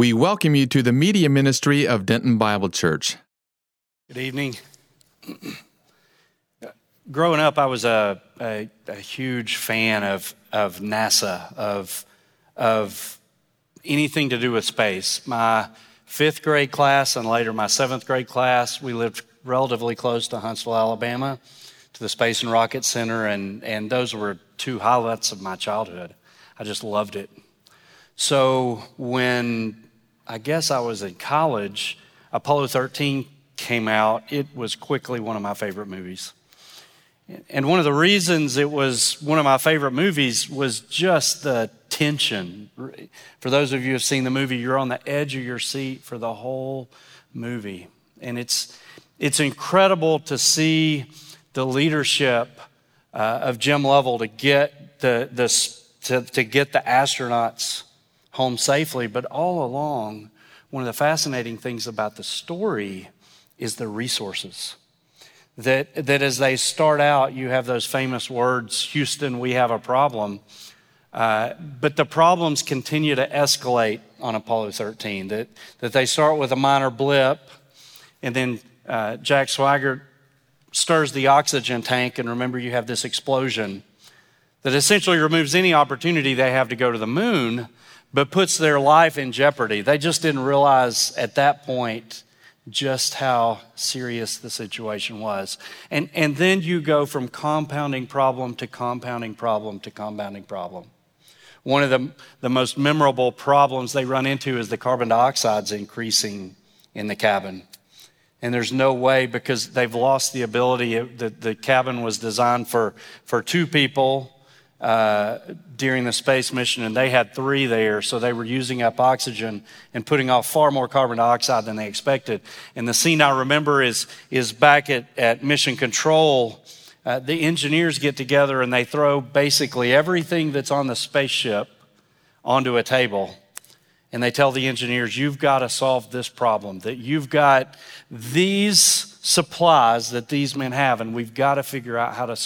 We welcome you to the media ministry of Denton Bible Church. Good evening. Growing up, I was a, a, a, huge fan of, of NASA, of, of anything to do with space. My fifth grade class and later my seventh grade class, we lived relatively close to Huntsville, Alabama, to the Space and Rocket Center, and, and those were two highlights of my childhood. I just loved it. So when I guess I was in college, Apollo 13 came out. It was quickly one of my favorite movies. And one of the reasons it was one of my favorite movies was just the tension. For those of you who have seen the movie, you're on the edge of your seat for the whole movie. And it's, it's incredible to see the leadership uh, of Jim Lovell to get the, the, to, to get the astronauts home safely. But all along, one of the fascinating things about the story is the resources. That, that as they start out, you have those famous words Houston, we have a problem. Uh, but the problems continue to escalate on Apollo 13. That, that they start with a minor blip, and then uh, Jack Swigert stirs the oxygen tank, and remember, you have this explosion that essentially removes any opportunity they have to go to the moon but puts their life in jeopardy. They just didn't realize at that point just how serious the situation was. And, and then you go from compounding problem to compounding problem to compounding problem. One of the, the most memorable problems they run into is the carbon dioxide's increasing in the cabin. And there's no way because they've lost the ability. The, the cabin was designed for, for two people uh, during the space mission, and they had three there, so they were using up oxygen and putting off far more carbon dioxide than they expected. And the scene I remember is, is back at, at Mission Control. Uh, the engineers get together and they throw basically everything that's on the spaceship onto a table. And they tell the engineers, you've got to solve this problem, that you've got these supplies that these men have, and we've got to figure out how to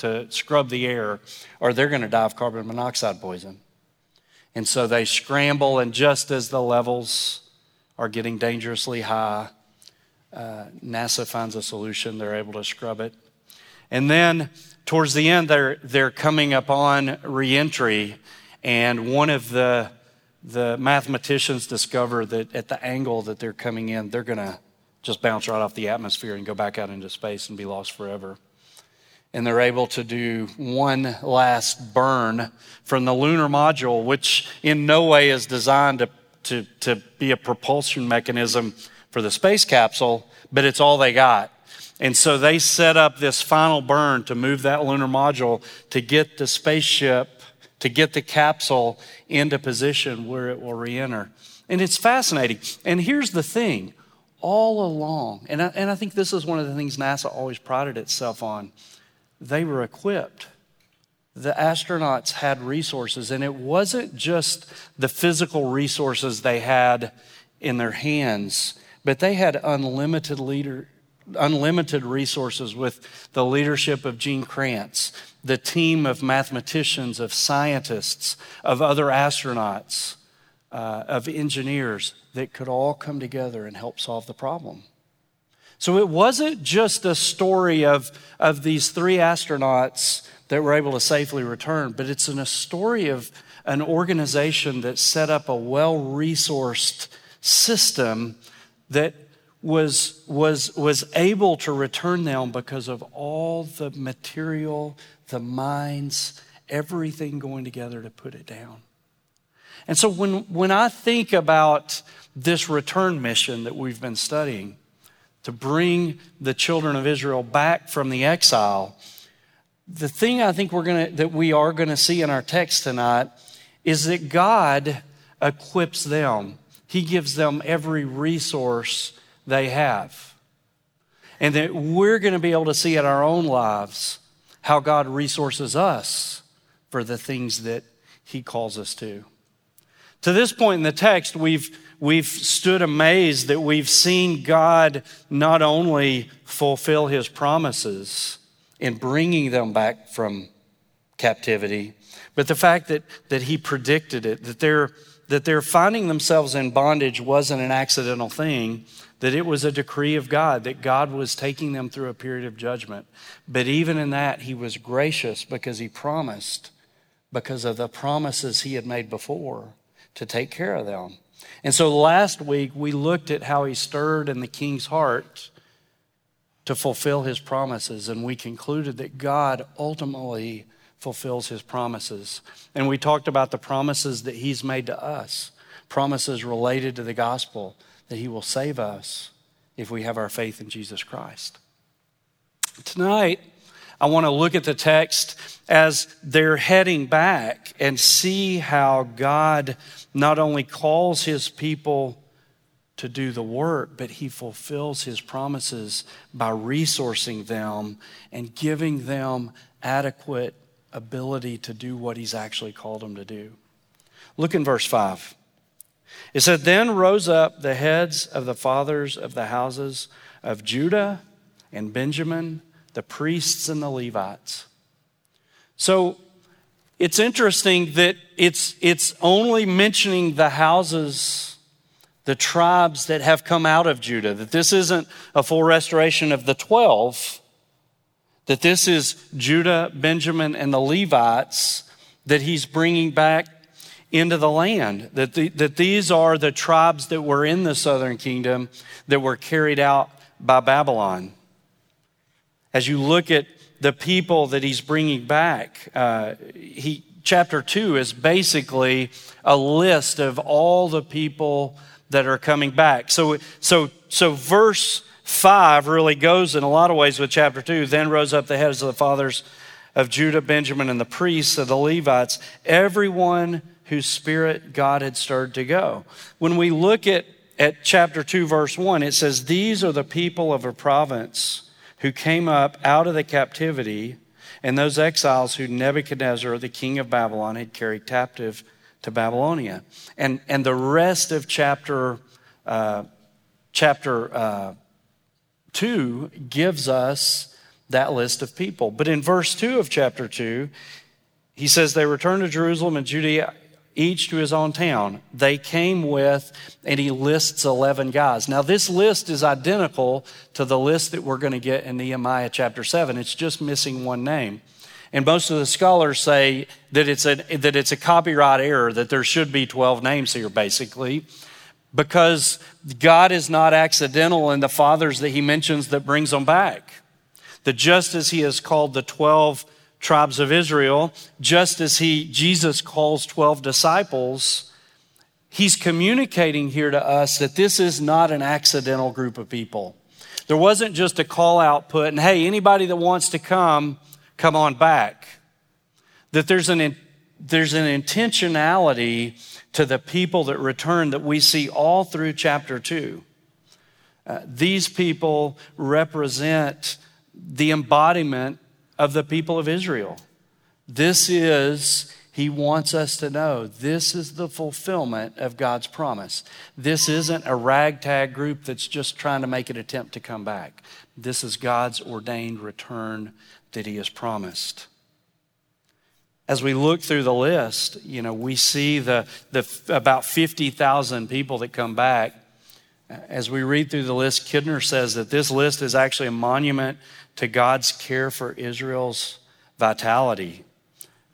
to scrub the air, or they're going to die of carbon monoxide poison. And so they scramble, and just as the levels are getting dangerously high, uh, NASA finds a solution. They're able to scrub it. And then towards the end, they're, they're coming upon reentry, and one of the, the mathematicians discover that at the angle that they're coming in, they're going to just bounce right off the atmosphere and go back out into space and be lost forever and they're able to do one last burn from the lunar module, which in no way is designed to, to, to be a propulsion mechanism for the space capsule, but it's all they got. And so they set up this final burn to move that lunar module to get the spaceship, to get the capsule into position where it will re enter. And it's fascinating. And here's the thing all along, and I, and I think this is one of the things NASA always prided itself on they were equipped. The astronauts had resources, and it wasn't just the physical resources they had in their hands, but they had unlimited leader, unlimited resources with the leadership of Gene Kranz, the team of mathematicians, of scientists, of other astronauts, uh, of engineers that could all come together and help solve the problem. So it wasn't just a story of, of these three astronauts that were able to safely return, but it's a story of an organization that set up a well resourced system that was, was, was able to return them because of all the material, the minds, everything going together to put it down. And so when, when I think about this return mission that we've been studying, to bring the children of Israel back from the exile. The thing I think we're gonna, that we are going to see in our text tonight is that God equips them. He gives them every resource they have. And that we're going to be able to see in our own lives how God resources us for the things that He calls us to. To this point in the text, we've we've stood amazed that we've seen God not only fulfill his promises in bringing them back from captivity, but the fact that, that he predicted it, that there, that their finding themselves in bondage wasn't an accidental thing, that it was a decree of God, that God was taking them through a period of judgment. But even in that, He was gracious because He promised, because of the promises He had made before, to take care of them. And so last week, we looked at how He stirred in the king's heart to fulfill His promises, and we concluded that God ultimately fulfills his promises. And we talked about the promises that he's made to us, promises related to the gospel that he will save us if we have our faith in Jesus Christ. Tonight, I want to look at the text as they're heading back and see how God not only calls his people to do the work, but he fulfills his promises by resourcing them and giving them adequate ability to do what he's actually called them to do. Look in verse 5. It said, Then rose up the heads of the fathers of the houses of Judah and Benjamin, the priests and the Levites. So it's interesting that it's, it's only mentioning the houses, the tribes that have come out of Judah, that this isn't a full restoration of the 12 that this is Judah, Benjamin, and the Levites that he's bringing back into the land. That, the, that these are the tribes that were in the southern kingdom that were carried out by Babylon. As you look at the people that he's bringing back, uh, he, chapter 2 is basically a list of all the people that are coming back. So, so, so verse 5 really goes in a lot of ways with chapter 2. Then rose up the heads of the fathers of Judah, Benjamin, and the priests of the Levites, everyone whose spirit God had stirred to go. When we look at, at chapter 2, verse 1, it says, These are the people of a province who came up out of the captivity, and those exiles who Nebuchadnezzar, the king of Babylon, had carried captive to Babylonia. And, and the rest of chapter, uh, chapter uh, 2 gives us that list of people. But in verse 2 of chapter 2, he says, They returned to Jerusalem and Judea, each to his own town. They came with, and he lists 11 guys. Now, this list is identical to the list that we're going to get in Nehemiah chapter 7. It's just missing one name. And most of the scholars say that it's a, that it's a copyright error, that there should be 12 names here, basically because God is not accidental in the fathers that he mentions that brings them back. That just as he has called the 12 tribes of Israel, just as he, Jesus calls 12 disciples, he's communicating here to us that this is not an accidental group of people. There wasn't just a call out put and hey, anybody that wants to come, come on back. That there's an, there's an intentionality to the people that return that we see all through chapter 2. Uh, these people represent the embodiment of the people of Israel. This is, he wants us to know, this is the fulfillment of God's promise. This isn't a ragtag group that's just trying to make an attempt to come back. This is God's ordained return that he has promised as we look through the list, you know, we see the, the about 50,000 people that come back. As we read through the list, Kidner says that this list is actually a monument to God's care for Israel's vitality.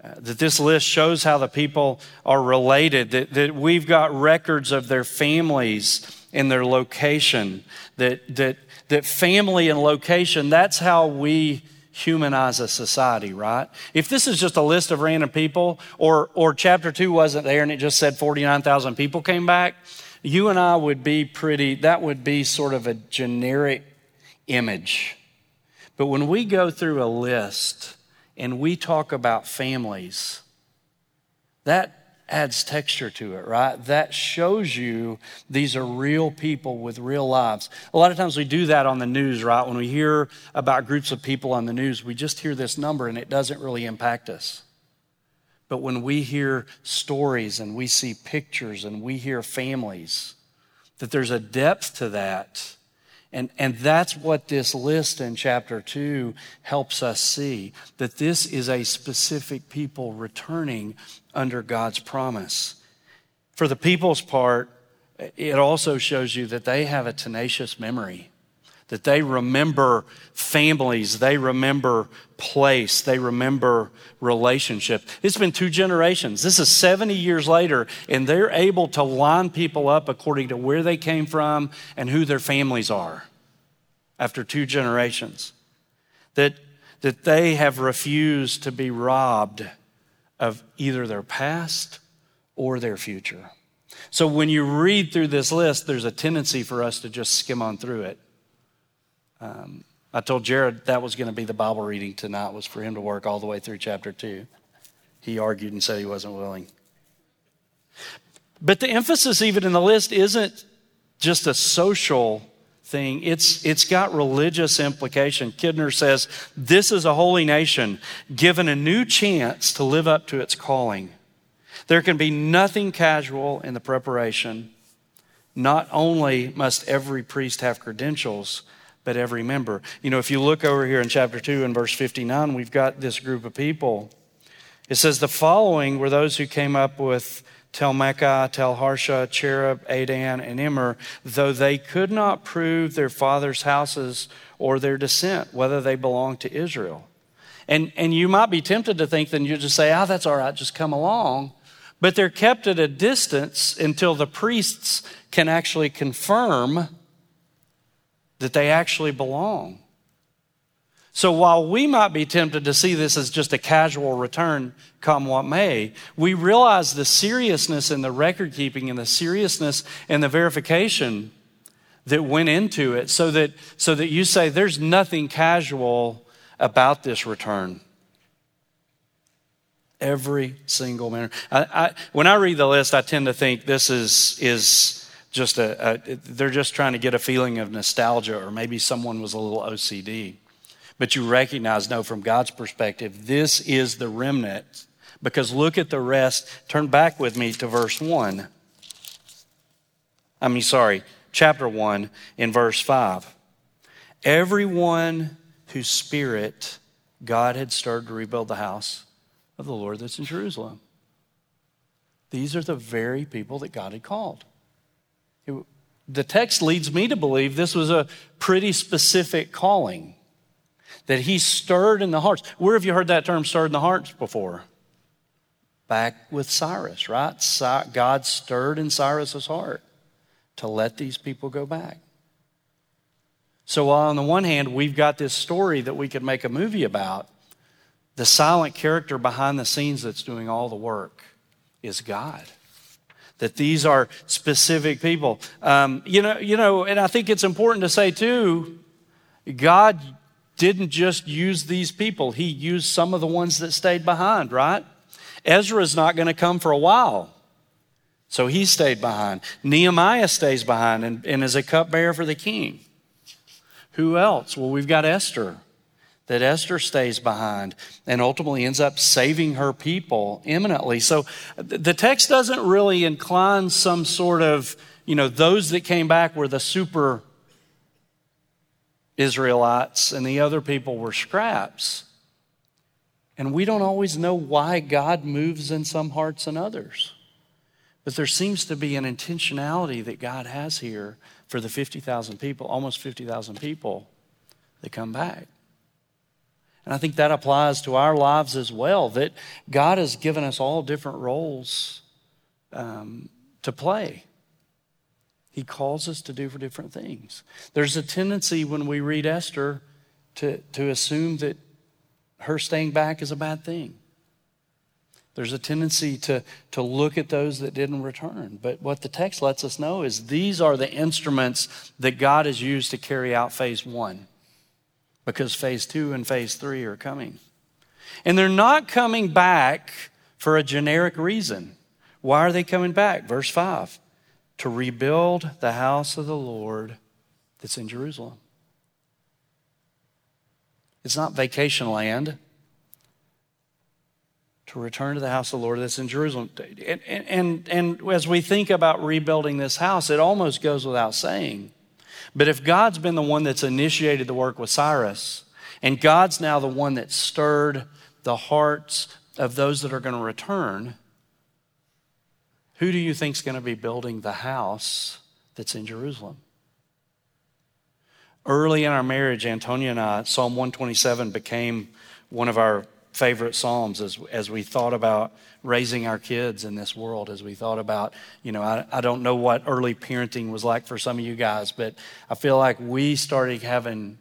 Uh, that this list shows how the people are related, that, that we've got records of their families and their location, that, that, that family and location, that's how we humanize a society, right? If this is just a list of random people, or, or chapter two wasn't there and it just said 49,000 people came back, you and I would be pretty, that would be sort of a generic image. But when we go through a list and we talk about families, that adds texture to it, right? That shows you these are real people with real lives. A lot of times we do that on the news, right? When we hear about groups of people on the news, we just hear this number and it doesn't really impact us. But when we hear stories and we see pictures and we hear families, that there's a depth to that and, and that's what this list in chapter 2 helps us see that this is a specific people returning under God's promise. for the people's part, it also shows you that they have a tenacious memory, that they remember families, they remember place, they remember relationship. It's been two generations. This is 70 years later, and they're able to line people up according to where they came from and who their families are after two generations. That, that they have refused to be robbed of either their past or their future. So when you read through this list, there's a tendency for us to just skim on through it. Um, I told Jared that was going to be the Bible reading tonight was for him to work all the way through chapter 2. He argued and said he wasn't willing. But the emphasis even in the list isn't just a social thing. It's, it's got religious implication. Kidner says, This is a holy nation given a new chance to live up to its calling. There can be nothing casual in the preparation. Not only must every priest have credentials, but every member. You know, if you look over here in chapter 2 and verse 59, we've got this group of people. It says, The following were those who came up with Telmecca, Telharsha, Cherub, Addan, and Immer, though they could not prove their father's houses or their descent, whether they belonged to Israel. And, and you might be tempted to think, then you just say, ah, oh, that's all right, just come along. But they're kept at a distance until the priests can actually confirm that they actually belong. So while we might be tempted to see this as just a casual return, come what may, we realize the seriousness in the record keeping and the seriousness and the verification that went into it so that, so that you say there's nothing casual about this return. Every single man. I, I, when I read the list, I tend to think this is, is just a, a, they're just trying to get a feeling of nostalgia, or maybe someone was a little OCD. But you recognize, no, from God's perspective, this is the remnant. Because look at the rest. Turn back with me to verse 1. I mean, sorry, chapter 1 in verse 5. Everyone whose spirit God had stirred to rebuild the house of the Lord that's in Jerusalem. These are the very people that God had called. The text leads me to believe this was a pretty specific calling that he stirred in the hearts. Where have you heard that term stirred in the hearts before? Back with Cyrus, right? God stirred in Cyrus's heart to let these people go back. So, while on the one hand, we've got this story that we could make a movie about, the silent character behind the scenes that's doing all the work is God. That these are specific people. Um, you know, you know, and I think it's important to say too, God didn't just use these people, he used some of the ones that stayed behind, right? Ezra's not going to come for a while. So he stayed behind. Nehemiah stays behind and, and is a cupbearer for the king. Who else? Well, we've got Esther, that Esther stays behind and ultimately ends up saving her people imminently. So the text doesn't really incline some sort of, you know, those that came back were the super Israelites, and the other people were scraps. And we don't always know why God moves in some hearts and others. But there seems to be an intentionality that God has here for the 50,000 people, almost 50,000 people that come back. And I think that applies to our lives as well, that God has given us all different roles um, to play. He calls us to do for different things. There's a tendency when we read Esther to, to assume that her staying back is a bad thing. There's a tendency to, to look at those that didn't return. But what the text lets us know is these are the instruments that God has used to carry out phase one, because phase two and phase three are coming. And they're not coming back for a generic reason. Why are they coming back? Verse 5 to rebuild the house of the Lord that's in Jerusalem. It's not vacation land to return to the house of the Lord that's in Jerusalem. And, and, and as we think about rebuilding this house, it almost goes without saying. But if God's been the one that's initiated the work with Cyrus, and God's now the one that stirred the hearts of those that are going to return, Who do you think is going to be building the house that's in Jerusalem? Early in our marriage, Antonia and I, Psalm 127 became one of our favorite psalms as, as we thought about raising our kids in this world, as we thought about, you know, I, I don't know what early parenting was like for some of you guys, but I feel like we started having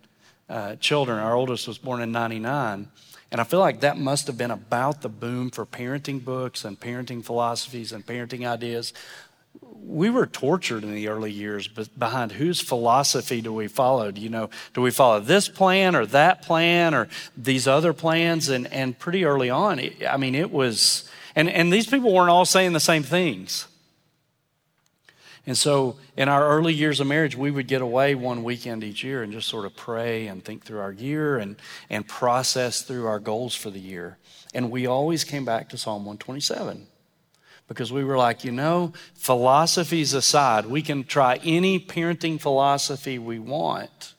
uh, children. Our oldest was born in 99. And I feel like that must have been about the boom for parenting books and parenting philosophies and parenting ideas. We were tortured in the early years but behind whose philosophy do we follow? Do you know, do we follow this plan or that plan or these other plans? And, and pretty early on, I mean, it was, and, and these people weren't all saying the same things. And so, in our early years of marriage, we would get away one weekend each year and just sort of pray and think through our year and, and process through our goals for the year. And we always came back to Psalm 127 because we were like, you know, philosophies aside, we can try any parenting philosophy we want,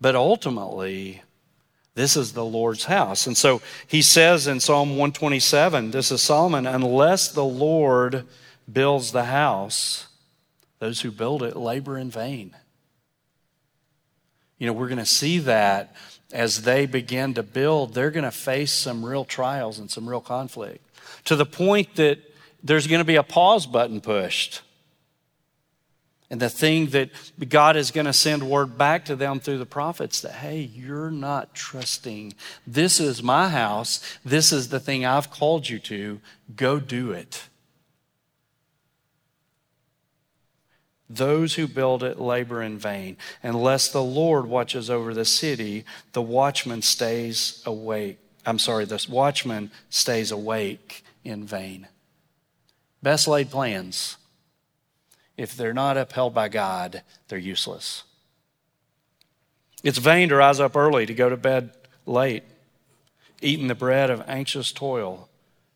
but ultimately, this is the Lord's house. And so he says in Psalm 127, this is Solomon, unless the Lord builds the house, those who build it labor in vain. You know, we're going to see that as they begin to build, they're going to face some real trials and some real conflict to the point that there's going to be a pause button pushed. And the thing that God is going to send word back to them through the prophets that, hey, you're not trusting. This is my house. This is the thing I've called you to. Go do it. Those who build it labor in vain. Unless the Lord watches over the city, the watchman stays awake. I'm sorry, the watchman stays awake in vain. Best laid plans, if they're not upheld by God, they're useless. It's vain to rise up early, to go to bed late, eating the bread of anxious toil,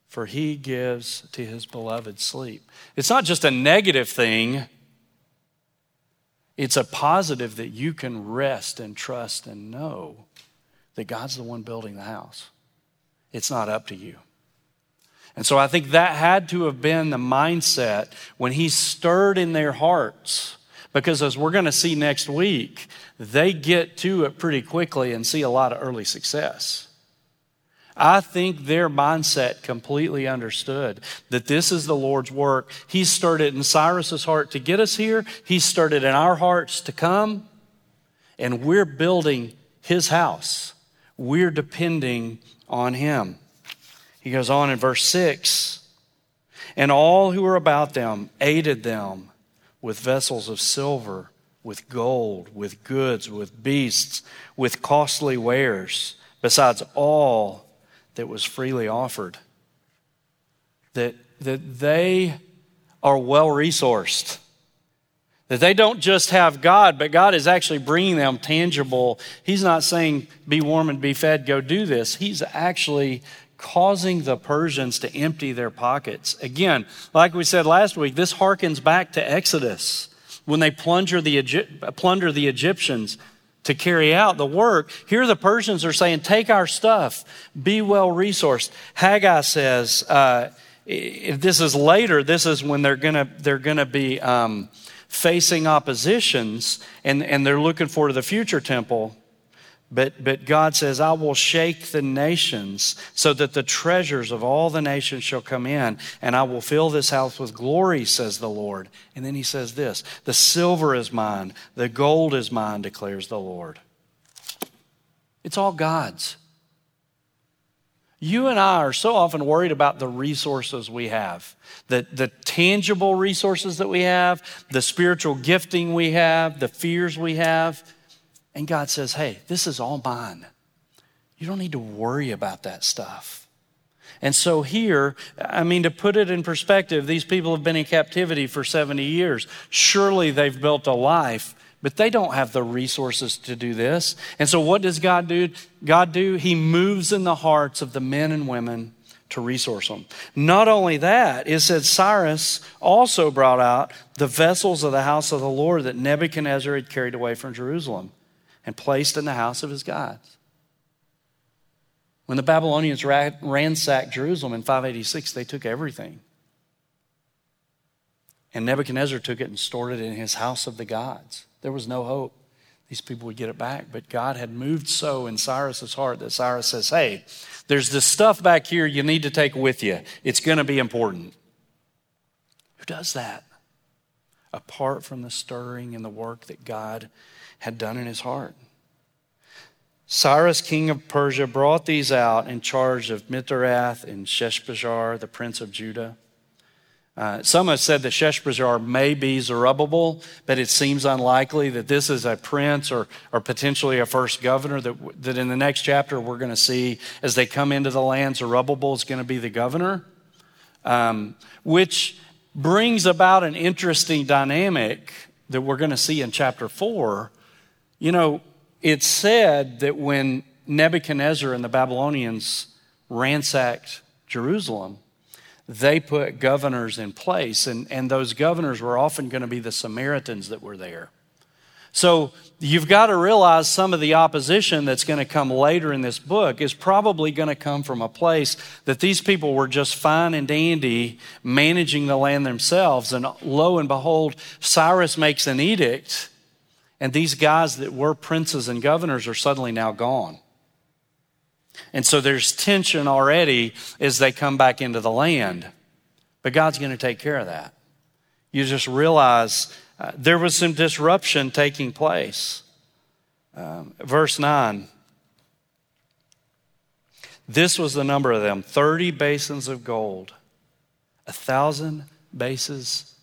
for he gives to his beloved sleep. It's not just a negative thing it's a positive that you can rest and trust and know that God's the one building the house. It's not up to you. And so I think that had to have been the mindset when he stirred in their hearts. Because as we're going to see next week, they get to it pretty quickly and see a lot of early success. I think their mindset completely understood that this is the Lord's work. He stirred it in Cyrus's heart to get us here. He stirred it in our hearts to come. And we're building his house. We're depending on him. He goes on in verse 6 And all who were about them aided them with vessels of silver, with gold, with goods, with beasts, with costly wares, besides all that was freely offered. That, that they are well resourced. That they don't just have God, but God is actually bringing them tangible. He's not saying, be warm and be fed, go do this. He's actually causing the Persians to empty their pockets. Again, like we said last week, this harkens back to Exodus when they plunder the, plunder the Egyptians to carry out the work. Here the Persians are saying, take our stuff, be well resourced. Haggai says, uh, if this is later, this is when they're gonna, they're gonna be um, facing oppositions and, and they're looking for the future temple. But, but God says, I will shake the nations so that the treasures of all the nations shall come in, and I will fill this house with glory, says the Lord. And then he says this The silver is mine, the gold is mine, declares the Lord. It's all God's. You and I are so often worried about the resources we have, the, the tangible resources that we have, the spiritual gifting we have, the fears we have. And God says, hey, this is all mine. You don't need to worry about that stuff. And so, here, I mean, to put it in perspective, these people have been in captivity for 70 years. Surely they've built a life, but they don't have the resources to do this. And so, what does God do? God do? He moves in the hearts of the men and women to resource them. Not only that, it said Cyrus also brought out the vessels of the house of the Lord that Nebuchadnezzar had carried away from Jerusalem and placed in the house of his gods. When the Babylonians ransacked Jerusalem in 586, they took everything. And Nebuchadnezzar took it and stored it in his house of the gods. There was no hope these people would get it back. But God had moved so in Cyrus's heart that Cyrus says, Hey, there's this stuff back here you need to take with you. It's going to be important. Who does that? Apart from the stirring and the work that God had done in his heart. Cyrus, king of Persia, brought these out in charge of Mithredath and Sheshbazzar, the prince of Judah. Uh, some have said that Sheshbazzar may be Zerubbabel, but it seems unlikely that this is a prince or, or potentially a first governor. That, that in the next chapter we're going to see as they come into the land, Zerubbabel is going to be the governor, um, which brings about an interesting dynamic that we're going to see in chapter 4. You know, it's said that when Nebuchadnezzar and the Babylonians ransacked Jerusalem, they put governors in place, and, and those governors were often going to be the Samaritans that were there. So you've got to realize some of the opposition that's going to come later in this book is probably going to come from a place that these people were just fine and dandy managing the land themselves. And lo and behold, Cyrus makes an edict, and these guys that were princes and governors are suddenly now gone. And so there's tension already as they come back into the land. But God's going to take care of that. You just realize uh, there was some disruption taking place. Um, verse 9. This was the number of them 30 basins of gold, a thousand bases,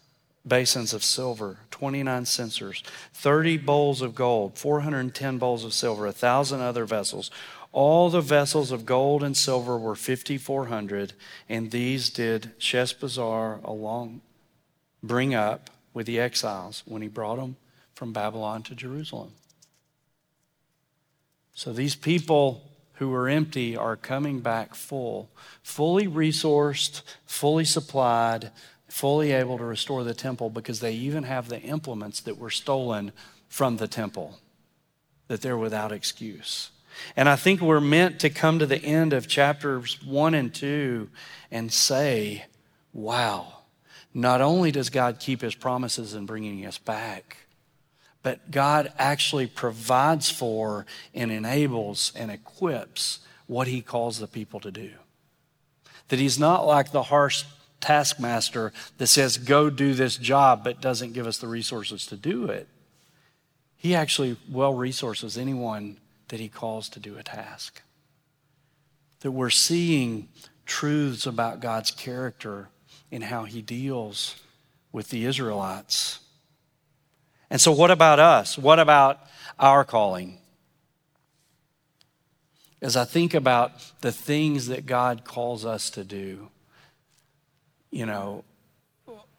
basins of silver, 29 censers, 30 bowls of gold, 410 bowls of silver, a thousand other vessels all the vessels of gold and silver were 5,400, and these did Sheshbazzar along bring up with the exiles when he brought them from Babylon to Jerusalem. So these people who were empty are coming back full, fully resourced, fully supplied, fully able to restore the temple because they even have the implements that were stolen from the temple, that they're without excuse. And I think we're meant to come to the end of chapters one and two and say, wow, not only does God keep his promises in bringing us back, but God actually provides for and enables and equips what he calls the people to do. That he's not like the harsh taskmaster that says, go do this job, but doesn't give us the resources to do it. He actually well resources anyone that he calls to do a task. That we're seeing truths about God's character in how he deals with the Israelites. And so, what about us? What about our calling? As I think about the things that God calls us to do, you know,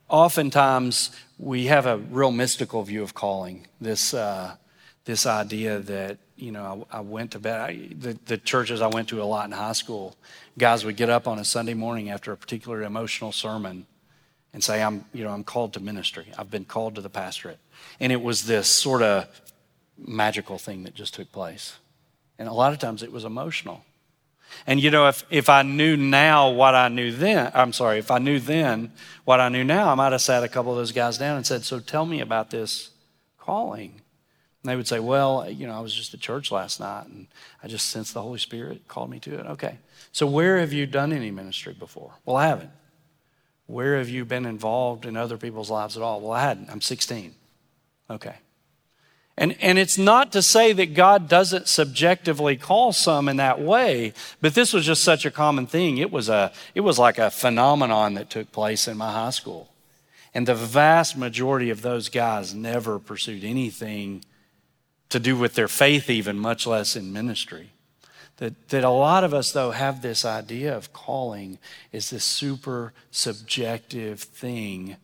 oftentimes we have a real mystical view of calling. This, uh, this idea that you know, I, I went to bed. I, the, the churches I went to a lot in high school, guys would get up on a Sunday morning after a particular emotional sermon and say, I'm, you know, I'm called to ministry. I've been called to the pastorate. And it was this sort of magical thing that just took place. And a lot of times it was emotional. And you know, if, if I knew now what I knew then, I'm sorry, if I knew then what I knew now, I might have sat a couple of those guys down and said, So tell me about this calling. And they would say, Well, you know, I was just at church last night and I just sensed the Holy Spirit called me to it. Okay. So where have you done any ministry before? Well, I haven't. Where have you been involved in other people's lives at all? Well, I hadn't. I'm 16. Okay. And, and it's not to say that God doesn't subjectively call some in that way, but this was just such a common thing. It was, a, it was like a phenomenon that took place in my high school. And the vast majority of those guys never pursued anything to do with their faith, even, much less in ministry. That, that a lot of us, though, have this idea of calling is this super subjective thing.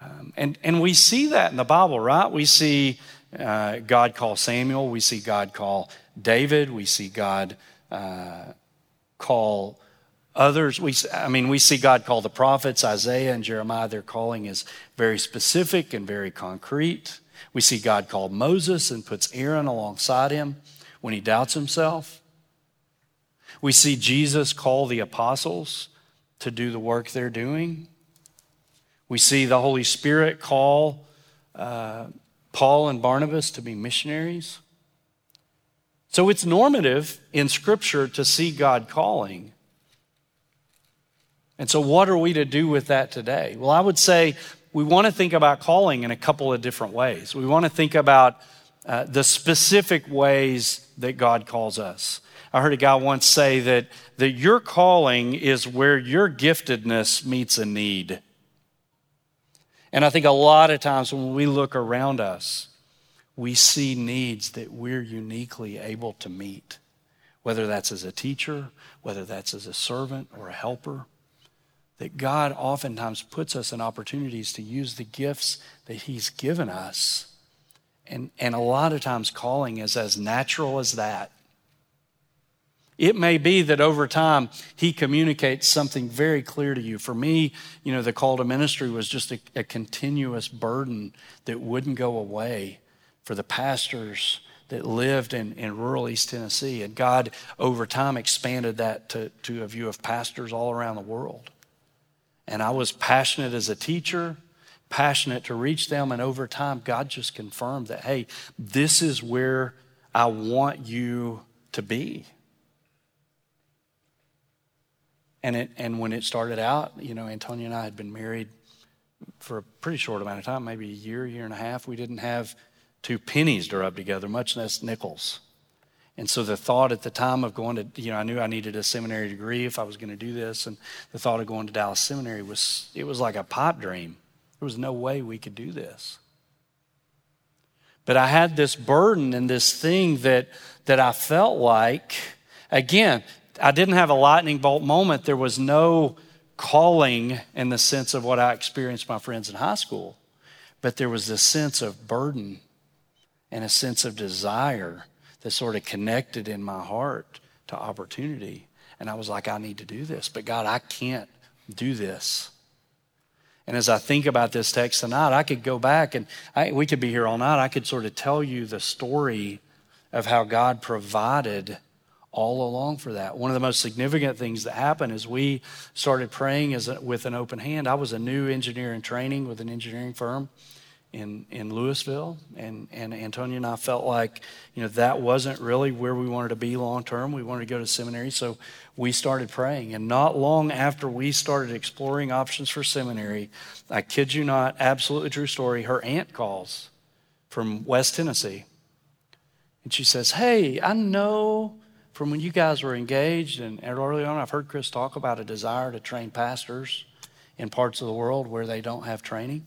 Um, and, and we see that in the Bible, right? We see uh, God call Samuel, we see God call David, we see God uh, call others. We, I mean, we see God call the prophets, Isaiah and Jeremiah. Their calling is very specific and very concrete. We see God call Moses and puts Aaron alongside him when he doubts himself. We see Jesus call the apostles to do the work they're doing. We see the Holy Spirit call uh, Paul and Barnabas to be missionaries. So it's normative in Scripture to see God calling. And so, what are we to do with that today? Well, I would say we want to think about calling in a couple of different ways. We want to think about uh, the specific ways that God calls us. I heard a guy once say that, that your calling is where your giftedness meets a need. And I think a lot of times when we look around us, we see needs that we're uniquely able to meet, whether that's as a teacher, whether that's as a servant or a helper. That God oftentimes puts us in opportunities to use the gifts that He's given us. And, and a lot of times, calling is as natural as that. It may be that over time he communicates something very clear to you. For me, you know, the call to ministry was just a, a continuous burden that wouldn't go away for the pastors that lived in, in rural East Tennessee. And God, over time, expanded that to, to a view of pastors all around the world. And I was passionate as a teacher, passionate to reach them. And over time, God just confirmed that, hey, this is where I want you to be. And, it, and when it started out, you know, Antonia and I had been married for a pretty short amount of time, maybe a year, year and a half. We didn't have two pennies to rub together, much less nickels. And so the thought at the time of going to, you know, I knew I needed a seminary degree if I was going to do this. And the thought of going to Dallas Seminary was, it was like a pipe dream. There was no way we could do this. But I had this burden and this thing that, that I felt like, again, I didn't have a lightning bolt moment. There was no calling in the sense of what I experienced my friends in high school, but there was this sense of burden and a sense of desire that sort of connected in my heart to opportunity. And I was like, I need to do this. But God, I can't do this. And as I think about this text tonight, I could go back and I, we could be here all night. I could sort of tell you the story of how God provided all along for that. One of the most significant things that happened is we started praying as a, with an open hand. I was a new engineer in training with an engineering firm in, in Louisville, and, and Antonia and I felt like you know that wasn't really where we wanted to be long term. We wanted to go to seminary, so we started praying. And not long after we started exploring options for seminary, I kid you not, absolutely true story. Her aunt calls from West Tennessee, and she says, "Hey, I know." from when you guys were engaged and early on, I've heard Chris talk about a desire to train pastors in parts of the world where they don't have training.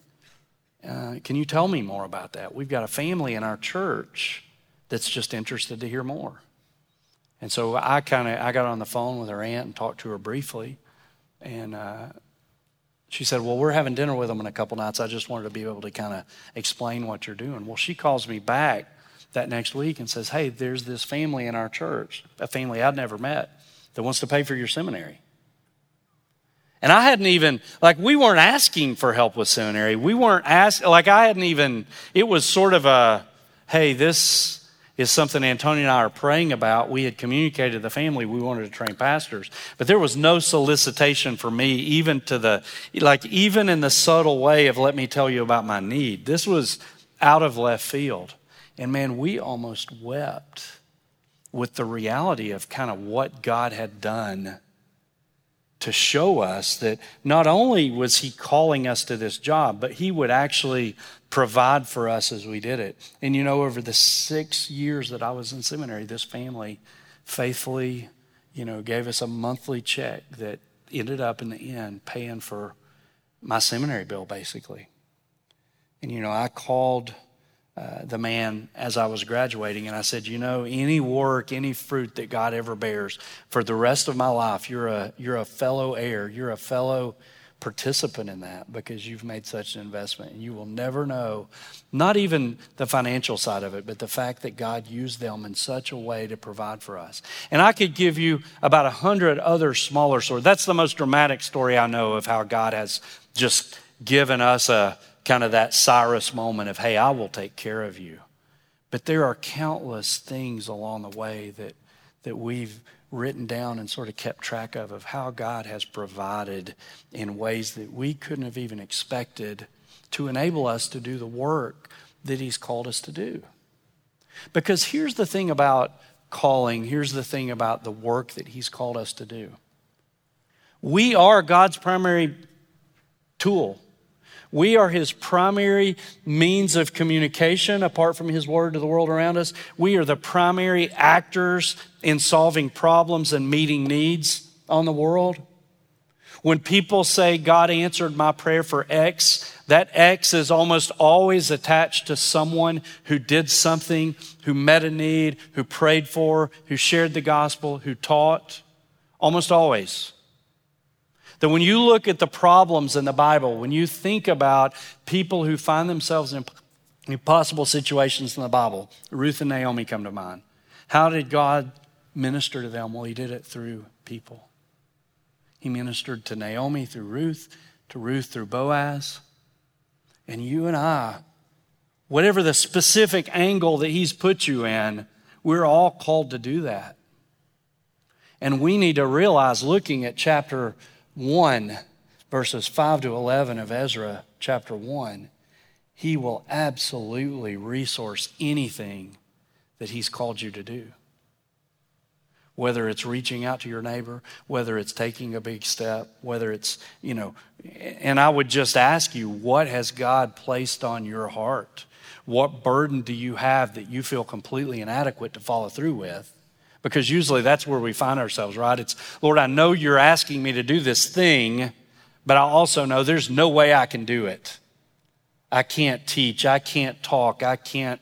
Uh, can you tell me more about that? We've got a family in our church that's just interested to hear more. And so I kind of I got on the phone with her aunt and talked to her briefly, and uh, she said, "Well, we're having dinner with them in a couple nights. I just wanted to be able to kind of explain what you're doing." Well, she calls me back that next week and says, Hey, there's this family in our church, a family I'd never met, that wants to pay for your seminary. And I hadn't even, like, we weren't asking for help with seminary. We weren't asking, like, I hadn't even, it was sort of a, hey, this is something Antonia and I are praying about. We had communicated to the family we wanted to train pastors, but there was no solicitation for me, even to the, like, even in the subtle way of let me tell you about my need. This was out of left field. And man, we almost wept with the reality of kind of what God had done to show us that not only was He calling us to this job, but He would actually provide for us as we did it. And you know, over the six years that I was in seminary, this family faithfully, you know, gave us a monthly check that ended up in the end paying for my seminary bill, basically. And, you know, I called uh, the man as I was graduating, and I said, "You know, any work, any fruit that God ever bears for the rest of my life, you're a you're a fellow heir, you're a fellow participant in that because you've made such an investment, and you will never know, not even the financial side of it, but the fact that God used them in such a way to provide for us. And I could give you about a hundred other smaller stories. That's the most dramatic story I know of how God has just given us a kind of that Cyrus moment of, hey, I will take care of you. But there are countless things along the way that, that we've written down and sort of kept track of of how God has provided in ways that we couldn't have even expected to enable us to do the work that He's called us to do. Because here's the thing about calling, here's the thing about the work that He's called us to do. We are God's primary tool. We are his primary means of communication apart from his word to the world around us. We are the primary actors in solving problems and meeting needs on the world. When people say, God answered my prayer for X, that X is almost always attached to someone who did something, who met a need, who prayed for, who shared the gospel, who taught. Almost always. That when you look at the problems in the Bible, when you think about people who find themselves in impossible situations in the Bible, Ruth and Naomi come to mind. How did God minister to them? Well, He did it through people. He ministered to Naomi through Ruth, to Ruth through Boaz. And you and I, whatever the specific angle that He's put you in, we're all called to do that. And we need to realize, looking at chapter 1, verses 5 to 11 of Ezra chapter 1, he will absolutely resource anything that he's called you to do. Whether it's reaching out to your neighbor, whether it's taking a big step, whether it's, you know, and I would just ask you, what has God placed on your heart? What burden do you have that you feel completely inadequate to follow through with? Because usually that's where we find ourselves, right? It's, Lord, I know you're asking me to do this thing, but I also know there's no way I can do it. I can't teach, I can't talk, I can't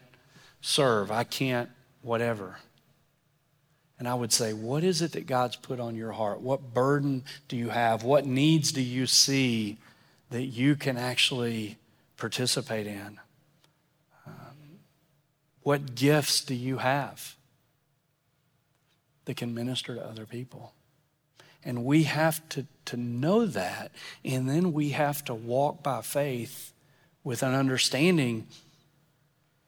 serve, I can't whatever. And I would say, what is it that God's put on your heart? What burden do you have? What needs do you see that you can actually participate in? Um, what gifts do you have? That can minister to other people. And we have to, to know that, and then we have to walk by faith with an understanding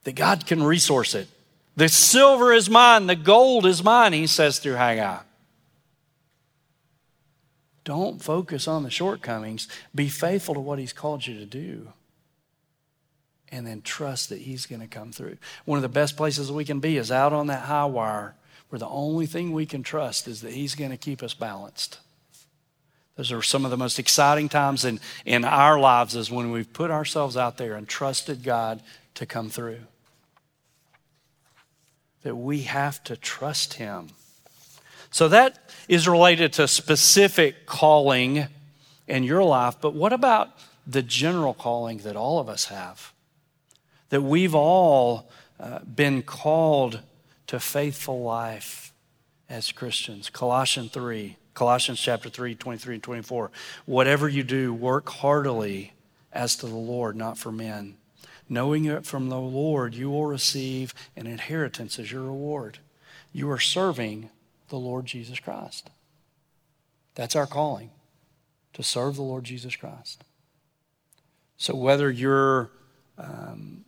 that God can resource it. The silver is mine, the gold is mine, he says through Haggai. Don't focus on the shortcomings. Be faithful to what he's called you to do. And then trust that he's going to come through. One of the best places we can be is out on that high wire where the only thing we can trust is that He's going to keep us balanced. Those are some of the most exciting times in, in our lives is when we've put ourselves out there and trusted God to come through. That we have to trust Him. So that is related to specific calling in your life, but what about the general calling that all of us have? That we've all uh, been called to faithful life as Christians. Colossians 3, Colossians chapter 3, 23 and 24. Whatever you do, work heartily as to the Lord, not for men. Knowing it from the Lord you will receive an inheritance as your reward. You are serving the Lord Jesus Christ. That's our calling, to serve the Lord Jesus Christ. So whether you're um,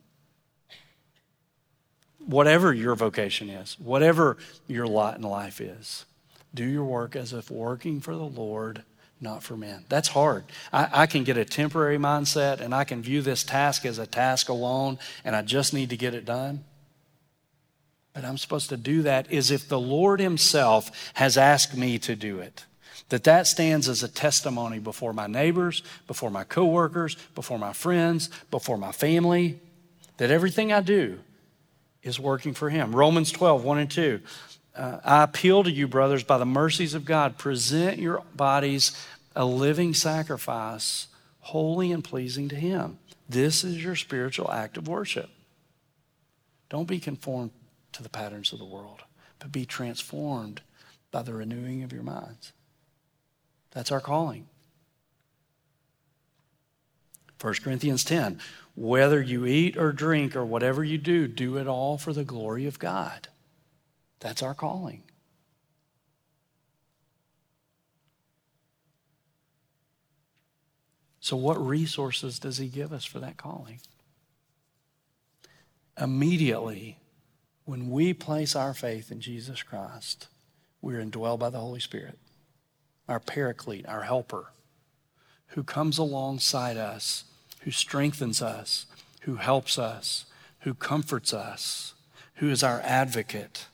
whatever your vocation is, whatever your lot in life is, do your work as if working for the Lord, not for men. That's hard. I, I, can get a temporary mindset and I can view this task as a task alone and I just need to get it done. But I'm supposed to do that as if the Lord Himself has asked me to do it. That that stands as a testimony before my neighbors, before my coworkers, before my friends, before my family, that everything I do is working for him. Romans 12, 1 and 2. Uh, I appeal to you, brothers, by the mercies of God, present your bodies a living sacrifice, holy and pleasing to him. This is your spiritual act of worship. Don't be conformed to the patterns of the world, but be transformed by the renewing of your minds. That's our calling. 1 Corinthians 10 whether you eat or drink or whatever you do, do it all for the glory of God. That's our calling. So, what resources does He give us for that calling? Immediately, when we place our faith in Jesus Christ, we're indwelled by the Holy Spirit, our paraclete, our helper, who comes alongside us, who strengthens us, who helps us, who comforts us, who is our advocate.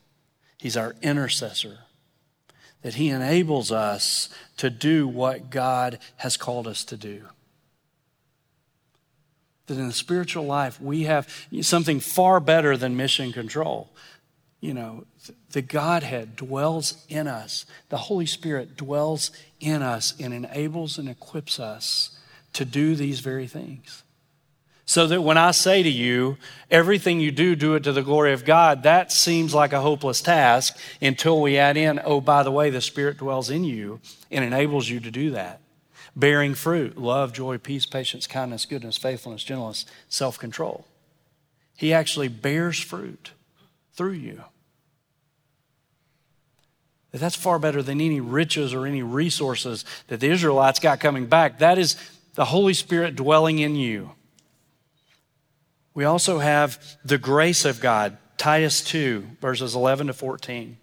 He's our intercessor. That he enables us to do what God has called us to do. That in the spiritual life, we have something far better than mission control. You know, the Godhead dwells in us, the Holy Spirit dwells in us and enables and equips us to do these very things. So that when I say to you, everything you do, do it to the glory of God, that seems like a hopeless task until we add in, oh, by the way, the Spirit dwells in you and enables you to do that. Bearing fruit, love, joy, peace, patience, kindness, goodness, faithfulness, gentleness, self control. He actually bears fruit through you. That's far better than any riches or any resources that the Israelites got coming back. That is the Holy Spirit dwelling in you. We also have the grace of God, Titus 2, verses 11 to 14.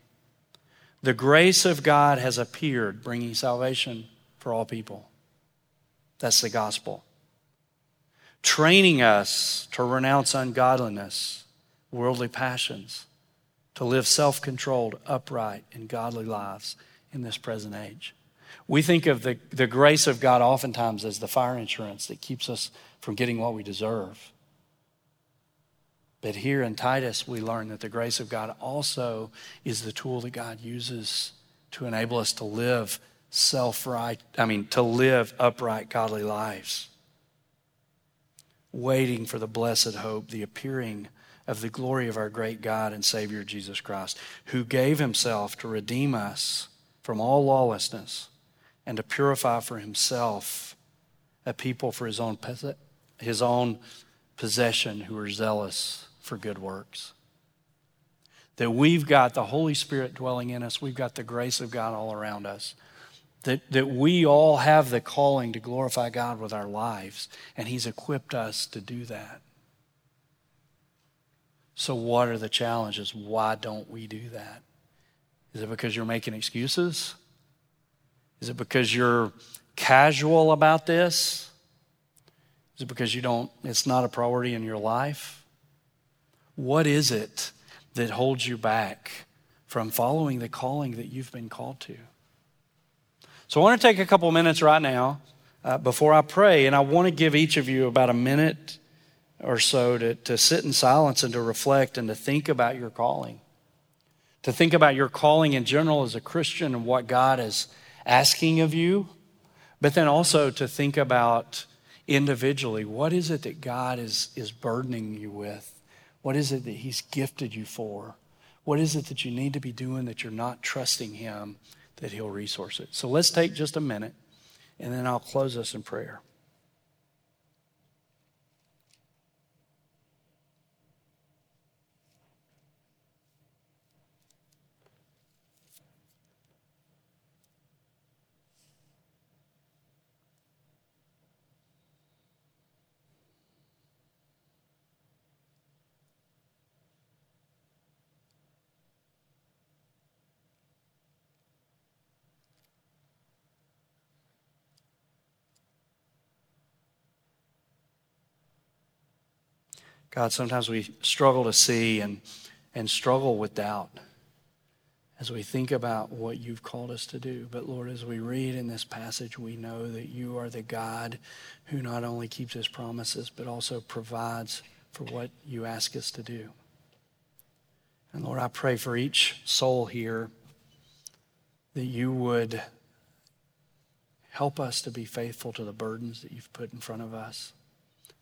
The grace of God has appeared, bringing salvation for all people. That's the gospel. Training us to renounce ungodliness, worldly passions, to live self controlled, upright, and godly lives in this present age. We think of the, the grace of God oftentimes as the fire insurance that keeps us from getting what we deserve. But here in Titus, we learn that the grace of God also is the tool that God uses to enable us to live self right, I mean, to live upright, godly lives. Waiting for the blessed hope, the appearing of the glory of our great God and Savior Jesus Christ, who gave himself to redeem us from all lawlessness and to purify for himself a people for his own, his own possession who are zealous for good works. That we've got the Holy Spirit dwelling in us, we've got the grace of God all around us. That, that we all have the calling to glorify God with our lives, and He's equipped us to do that. So, what are the challenges? Why don't we do that? Is it because you're making excuses? Is it because you're casual about this? Is it because you don't, it's not a priority in your life? What is it that holds you back from following the calling that you've been called to? So I want to take a couple minutes right now uh, before I pray, and I want to give each of you about a minute or so to, to sit in silence and to reflect and to think about your calling. To think about your calling in general as a Christian and what God is asking of you, but then also to think about individually what is it that God is, is burdening you with? What is it that He's gifted you for? What is it that you need to be doing that you're not trusting Him that He'll resource it? So let's take just a minute and then I'll close us in prayer. God, sometimes we struggle to see and, and struggle with doubt as we think about what you've called us to do. But Lord, as we read in this passage, we know that you are the God who not only keeps his promises, but also provides for what you ask us to do. And Lord, I pray for each soul here that you would help us to be faithful to the burdens that you've put in front of us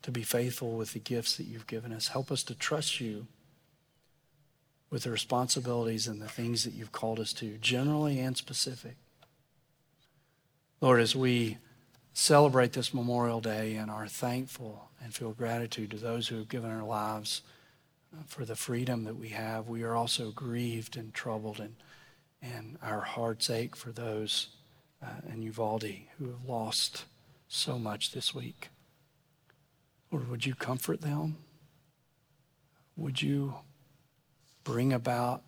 to be faithful with the gifts that you've given us. Help us to trust you with the responsibilities and the things that you've called us to, generally and specific. Lord, as we celebrate this Memorial Day and are thankful and feel gratitude to those who have given their lives uh, for the freedom that we have, we are also grieved and troubled, and, and our hearts ache for those uh, in Uvalde who have lost so much this week. Lord, would you comfort them? Would you bring about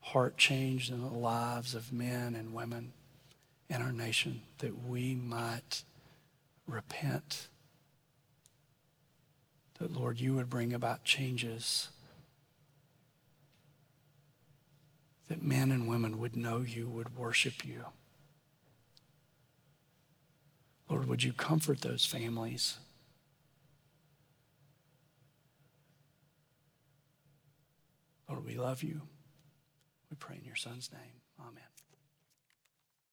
heart change in the lives of men and women in our nation that we might repent. That, Lord, you would bring about changes. That men and women would know you, would worship you. Lord, would you comfort those families? Lord, we love you. We pray in your son's name.